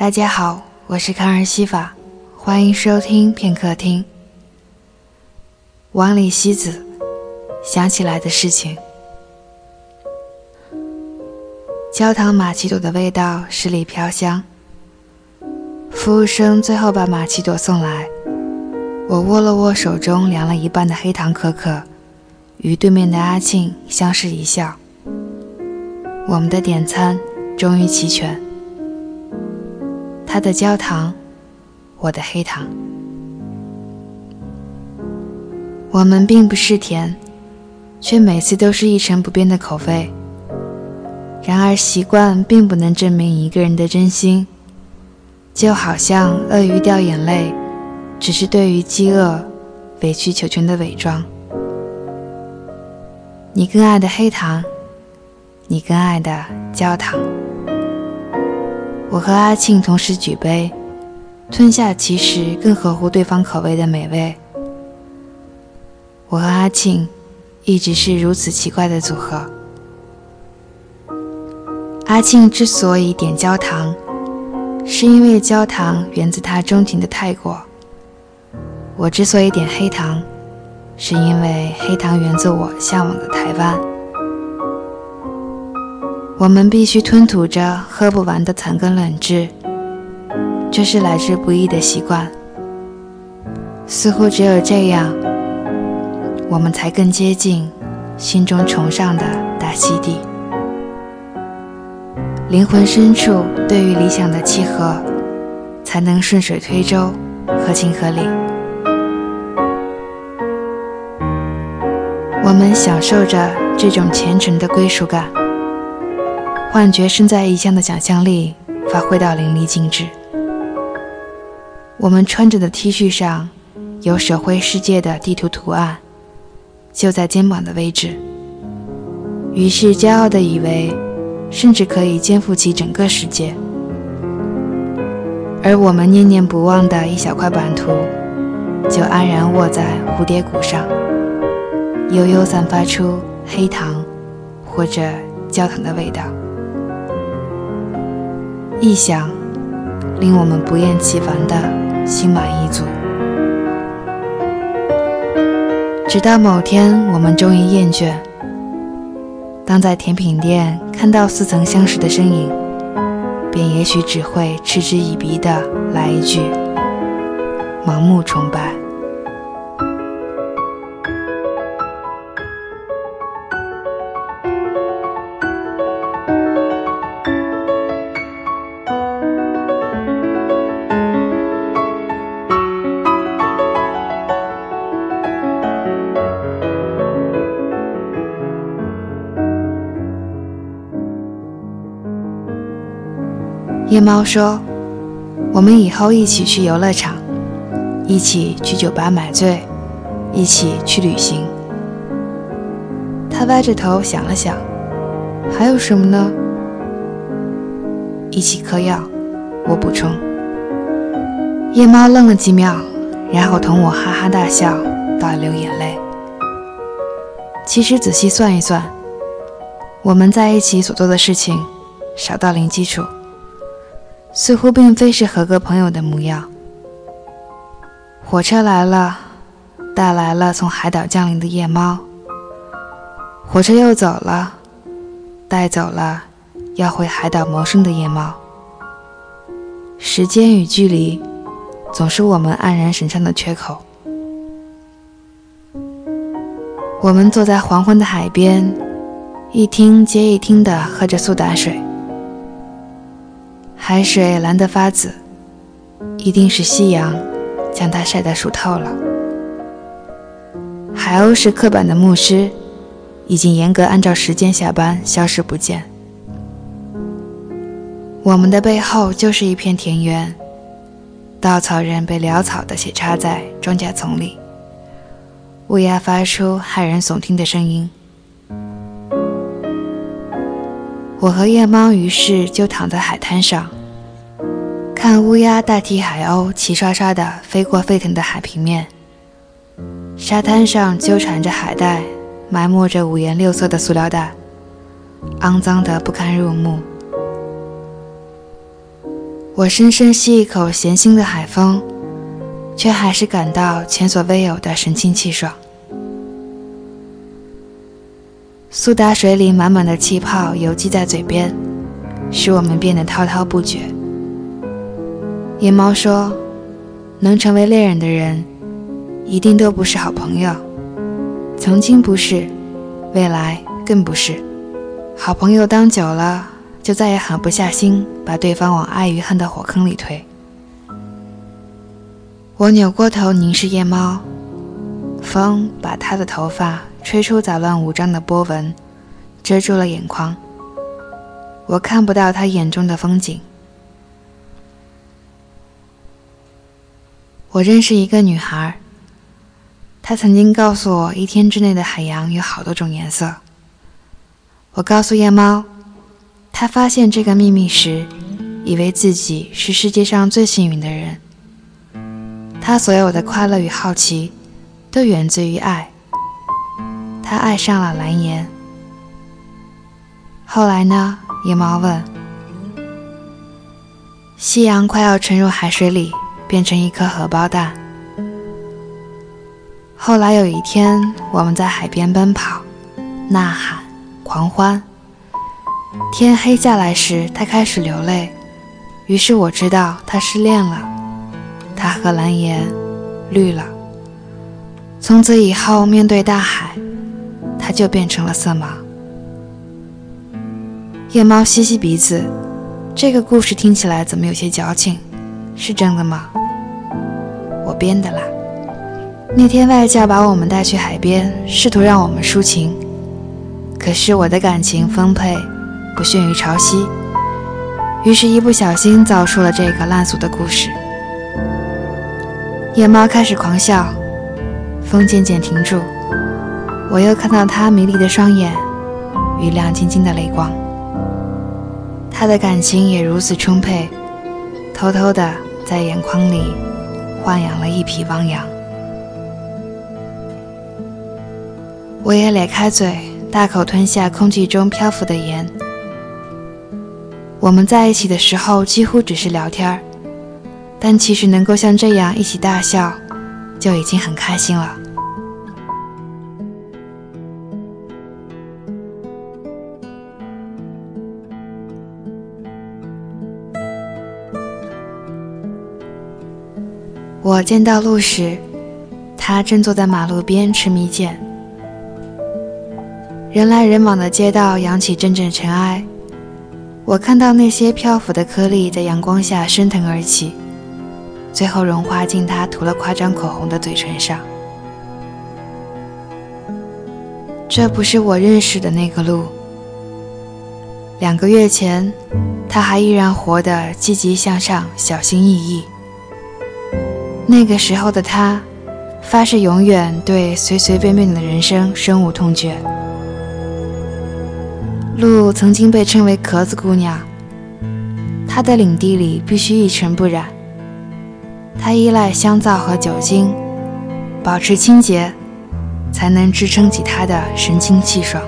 大家好，我是康尔西法，欢迎收听片刻听。王里西子想起来的事情。焦糖玛奇朵的味道十里飘香。服务生最后把玛奇朵送来，我握了握手中凉了一半的黑糖可可，与对面的阿庆相视一笑。我们的点餐终于齐全。他的焦糖，我的黑糖。我们并不是甜，却每次都是一成不变的口味。然而习惯并不能证明一个人的真心，就好像鳄鱼掉眼泪，只是对于饥饿委曲求全的伪装。你更爱的黑糖，你更爱的焦糖。我和阿庆同时举杯，吞下其实更合乎对方口味的美味。我和阿庆一直是如此奇怪的组合。阿庆之所以点焦糖，是因为焦糖源自他钟情的泰国；我之所以点黑糖，是因为黑糖源自我向往的台湾。我们必须吞吐着喝不完的残羹冷炙，这是来之不易的习惯。似乎只有这样，我们才更接近心中崇尚的大溪地。灵魂深处对于理想的契合，才能顺水推舟，合情合理。我们享受着这种虔诚的归属感。幻觉身在异乡的想象力发挥到淋漓尽致。我们穿着的 T 恤上有手绘世界的地图图案，就在肩膀的位置。于是骄傲地以为，甚至可以肩负起整个世界。而我们念念不忘的一小块版图，就安然卧在蝴蝶谷上，悠悠散发出黑糖或者焦糖的味道。臆想，令我们不厌其烦的心满意足。直到某天，我们终于厌倦。当在甜品店看到似曾相识的身影，便也许只会嗤之以鼻的来一句：盲目崇拜。夜猫说：“我们以后一起去游乐场，一起去酒吧买醉，一起去旅行。”他歪着头想了想，还有什么呢？一起嗑药，我补充。夜猫愣了几秒，然后同我哈哈大笑，到流眼泪。其实仔细算一算，我们在一起所做的事情，少到零基础。似乎并非是合格朋友的模样。火车来了，带来了从海岛降临的夜猫。火车又走了，带走了要回海岛谋生的夜猫。时间与距离，总是我们黯然神伤的缺口。我们坐在黄昏的海边，一听接一听地喝着苏打水。海水蓝得发紫，一定是夕阳将它晒得熟透了。海鸥是刻板的牧师，已经严格按照时间下班，消失不见。我们的背后就是一片田园，稻草人被潦草地斜插在庄稼丛里，乌鸦发出骇人耸听的声音。我和夜猫于是就躺在海滩上。看乌鸦代替海鸥齐刷刷地飞过沸腾的海平面，沙滩上纠缠着海带，埋没着五颜六色的塑料袋，肮脏得不堪入目。我深深吸一口咸腥的海风，却还是感到前所未有的神清气爽。苏打水里满满的气泡游击在嘴边，使我们变得滔滔不绝。夜猫说：“能成为恋人的人，一定都不是好朋友。曾经不是，未来更不是。好朋友当久了，就再也狠不下心把对方往爱与恨的火坑里推。”我扭过头凝视夜猫，风把他的头发。吹出杂乱无章的波纹，遮住了眼眶。我看不到他眼中的风景。我认识一个女孩，她曾经告诉我，一天之内的海洋有好多种颜色。我告诉夜猫，她发现这个秘密时，以为自己是世界上最幸运的人。她所有的快乐与好奇，都源自于爱。他爱上了蓝颜。后来呢？夜猫问。夕阳快要沉入海水里，变成一颗荷包蛋。后来有一天，我们在海边奔跑、呐喊、狂欢。天黑下来时，他开始流泪。于是我知道他失恋了。他和蓝颜绿了。从此以后，面对大海。他就变成了色盲。夜猫吸吸鼻子，这个故事听起来怎么有些矫情？是真的吗？我编的啦。那天外教把我们带去海边，试图让我们抒情。可是我的感情丰沛，不逊于潮汐，于是，一不小心造出了这个烂俗的故事。夜猫开始狂笑，风渐渐停住。我又看到他迷离的双眼与亮晶晶的泪光，他的感情也如此充沛，偷偷的在眼眶里豢养了一匹汪洋。我也咧开嘴，大口吞下空气中漂浮的盐。我们在一起的时候几乎只是聊天儿，但其实能够像这样一起大笑，就已经很开心了。我见到鹿时，他正坐在马路边吃蜜饯。人来人往的街道扬起阵阵尘埃，我看到那些漂浮的颗粒在阳光下升腾而起，最后融化进他涂了夸张口红的嘴唇上。这不是我认识的那个鹿。两个月前，他还依然活得积极向上、小心翼翼。那个时候的他，发誓永远对随随便便的人生深恶痛绝。鹿曾经被称为壳子姑娘，她的领地里必须一尘不染。她依赖香皂和酒精，保持清洁，才能支撑起她的神清气爽。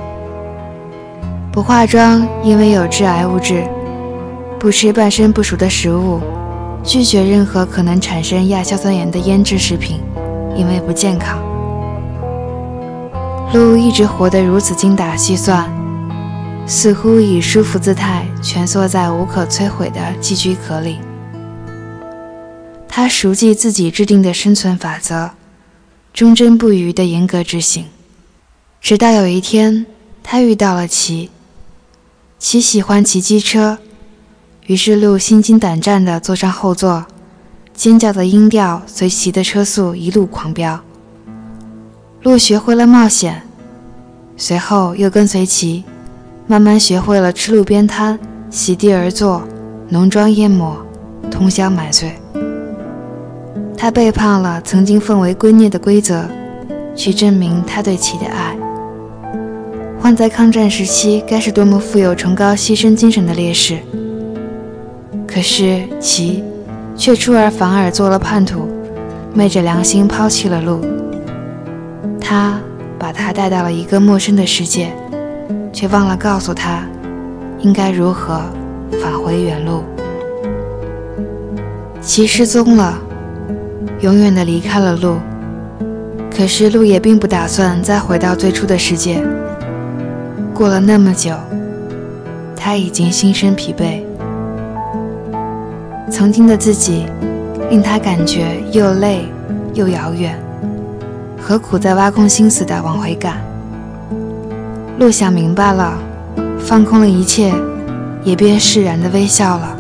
不化妆，因为有致癌物质；不吃半生不熟的食物。拒绝任何可能产生亚硝酸盐的腌制食品，因为不健康。鹿一直活得如此精打细算，似乎以舒服姿态蜷缩在无可摧毁的寄居壳里。它熟记自己制定的生存法则，忠贞不渝地严格执行。直到有一天，他遇到了奇。奇喜欢骑机车。于是，鹿心惊胆战地坐上后座，尖叫的音调随骑的车速一路狂飙。鹿学会了冒险，随后又跟随骑，慢慢学会了吃路边摊、席地而坐、浓妆艳抹、通宵买醉。他背叛了曾经奉为圭臬的规则，去证明他对骑的爱。换在抗战时期，该是多么富有崇高牺牲精神的烈士！可是，其却出尔反尔做了叛徒，昧着良心抛弃了路。他把他带到了一个陌生的世界，却忘了告诉他，应该如何返回原路。其失踪了，永远的离开了路。可是路也并不打算再回到最初的世界。过了那么久，他已经心生疲惫。曾经的自己，令他感觉又累又遥远，何苦再挖空心思的往回赶？路想明白了，放空了一切，也便释然的微笑了。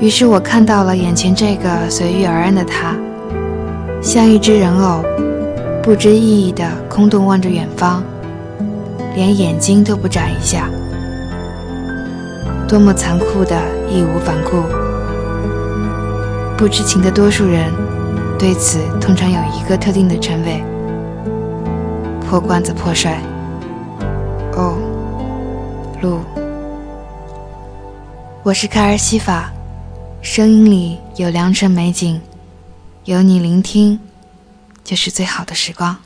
于是我看到了眼前这个随遇而安的他。像一只人偶，不知意义的空洞望着远方，连眼睛都不眨一下。多么残酷的义无反顾！不知情的多数人对此通常有一个特定的称谓：破罐子破摔。哦，路，我是卡尔西法，声音里有良辰美景。有你聆听，就是最好的时光。